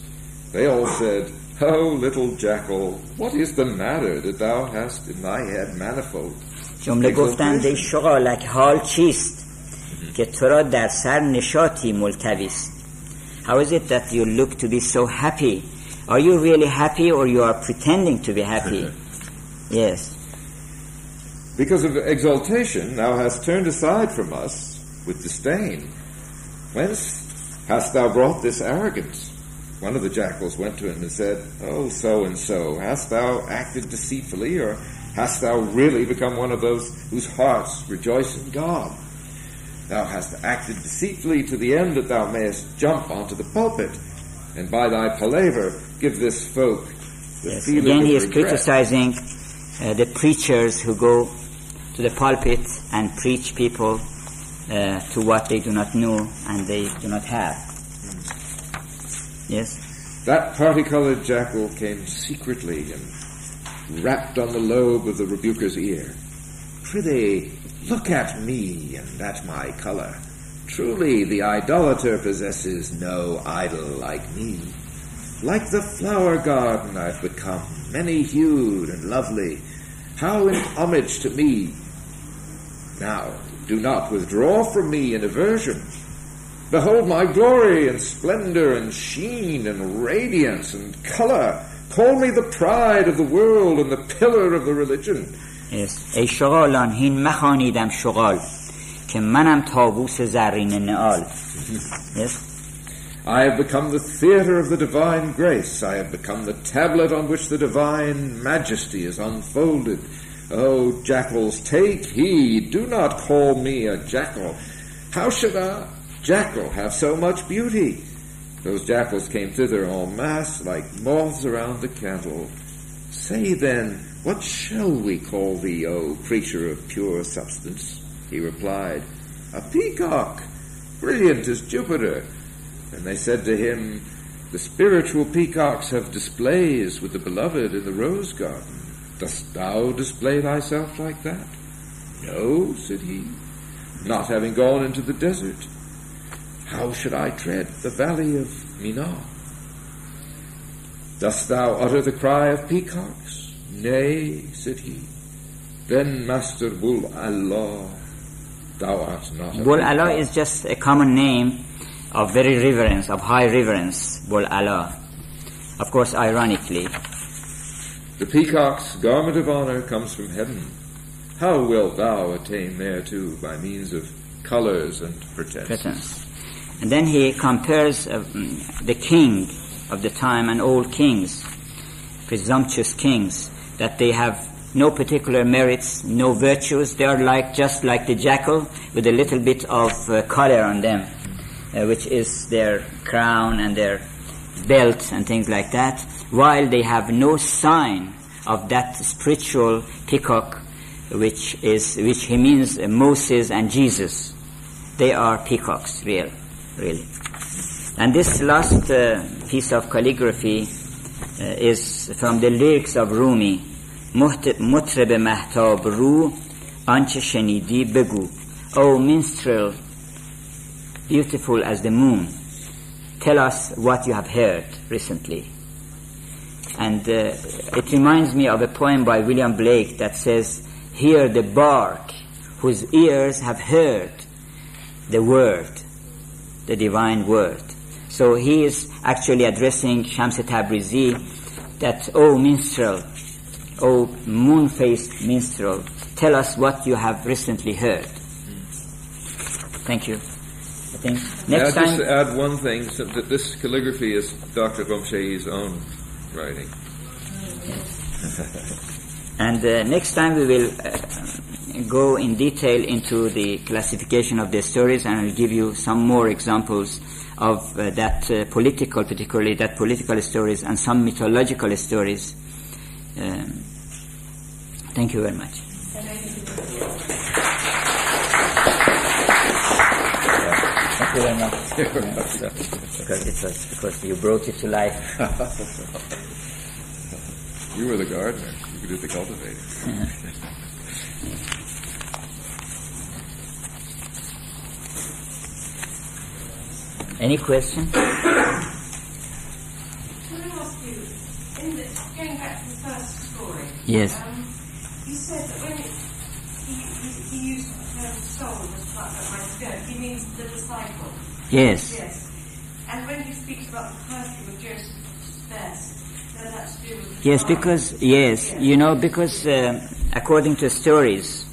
They all said, Oh, little jackal, what is the matter that thou hast in thy head manifold? جمله گفتند ای شغالک حال چیست که تو را در سر نشاطی ملتوی است How is it that you look to be so happy? are you really happy or you are pretending to be happy? Yes. Because of exaltation thou hast turned aside from us with disdain. Whence hast thou brought this arrogance? One of the jackals went to him and said, Oh, so and so, hast thou acted deceitfully, or hast thou really become one of those whose hearts rejoice in God? Thou hast acted deceitfully to the end that thou mayest jump onto the pulpit, and by thy palaver give this folk the yes. feeling Again, he is regret. criticizing uh, the preachers who go to the pulpit and preach people uh, to what they do not know and they do not have. Yes. That party-colored jackal came secretly and rapped on the lobe of the rebuker's ear. Prithee, look at me and at my color. Truly, the idolater possesses no idol like me. Like the flower garden I've become, many-hued and lovely. How in homage to me. Now, do not withdraw from me in aversion. Behold my glory and splendor and sheen and radiance and color. Call me the pride of the world and the pillar of the religion. Yes. ای شغالان هین مخانیدم شغال که منم تابوس زرین نعال yes. I have become the theater of the divine grace. I have become the tablet on which the divine majesty is unfolded. Oh, jackals, take heed. Do not call me a jackal. How should a jackal have so much beauty? Those jackals came thither en masse like moths around the candle. Say then, what shall we call thee, O creature of pure substance? He replied, A peacock, brilliant as Jupiter. And they said to him, The spiritual peacocks have displays with the beloved in the rose garden. Dost thou display thyself like that? No, said he, not having gone into the desert. How should I tread the valley of Minar? Dost thou utter the cry of peacocks? Nay, said he. Then, Master Bull Allah, thou art not a Bul. Allah is just a common name of very reverence, of high reverence, Bul Allah. Of course, ironically. The peacock's garment of honor comes from heaven. How wilt thou attain thereto by means of colors and pretense? presence. And then he compares uh, the king of the time and old kings, presumptuous kings, that they have no particular merits, no virtues. They are like just like the jackal with a little bit of uh, color on them, which is their crown and their belt and things like that, while they have no sign of that spiritual peacock, which is which he means uh, Moses and Jesus. They are peacocks, real, really. And this last uh, piece of calligraphy uh, is from the lyrics of Rumi. محت- مطرب محتاب رو آنچه شنیدی بگو O minstrel beautiful as the moon. Tell us what you have heard recently. And uh, it reminds me of a poem by William Blake that says, Hear the bark whose ears have heard the word, the divine word. So he is actually addressing Shams Tabrizi that, oh minstrel, oh moon-faced minstrel, tell us what you have recently heard. Thank you. I next I'll time. just add one thing, so that this calligraphy is Dr. Ghomshei's own writing. [laughs] And uh, next time we will uh, go in detail into the classification of the stories and I'll give you some more examples of uh, that uh, political, particularly that political stories and some mythological stories. Um, thank you very much. Thank you very much. because it was because you brought it to life. [laughs] You were the gardener. You could do the cultivating. [laughs] Any question? Can I ask you, in the, going back to the first story, Yes. um, you said that when it, he, he, he used the term soul as part of my skirt, he means the disciple. Yes. Yes. And when he speaks about the perfume of Joseph's best, then that's to do with Yes, because yes, you know, because uh, according to stories,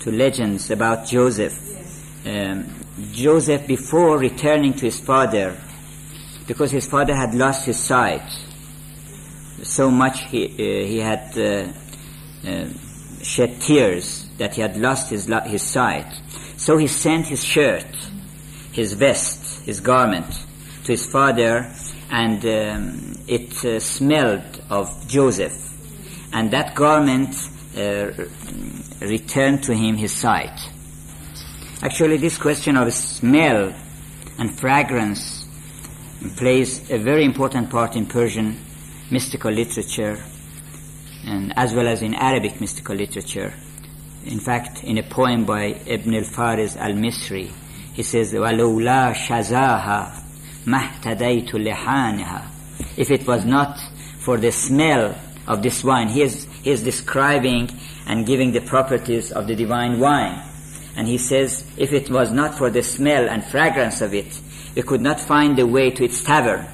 to legends about Joseph, um, Joseph before returning to his father, because his father had lost his sight, so much he uh, he had uh, uh, shed tears that he had lost his his sight. So he sent his shirt, his vest, his garment to his father, and um, it uh, smelled of Joseph, and that garment uh, returned to him his sight. Actually, this question of smell and fragrance plays a very important part in Persian mystical literature, and as well as in Arabic mystical literature In fact, in a poem by Ibn al-Fariz al-Misri, he says, وَلَوْلَا شَزَاهَا مَحْتَدَيْتُ لِحَانِهَا If it was not for the smell of this wine, he is, he is describing and giving the properties of the divine wine. And he says, if it was not for the smell and fragrance of it, we could not find the way to its tavern.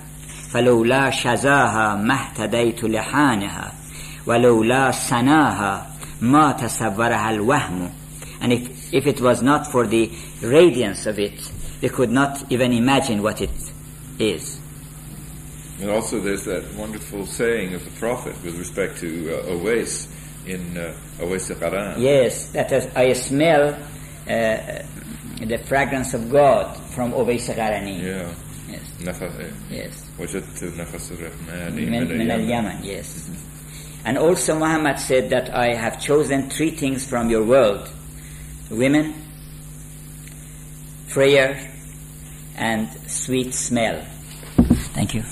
فلولا شزاها ما اهتديت لحانها ولولا سناها ما تصورها الوهم and if, if it was not for the radiance of it we could not even imagine what it is And also, there's that wonderful saying of the Prophet with respect to uh, Owais in uh, Owais al-Qaran. yes that is, I smell uh, the fragrance of God from Uwais Gharani Yeah. yes نفس yes وجدت نفس الرحمن من, من من اليمن. al-Yaman, yes. And also Muhammad said that I have chosen three things from your world. Women, prayer, and sweet smell. Thank you.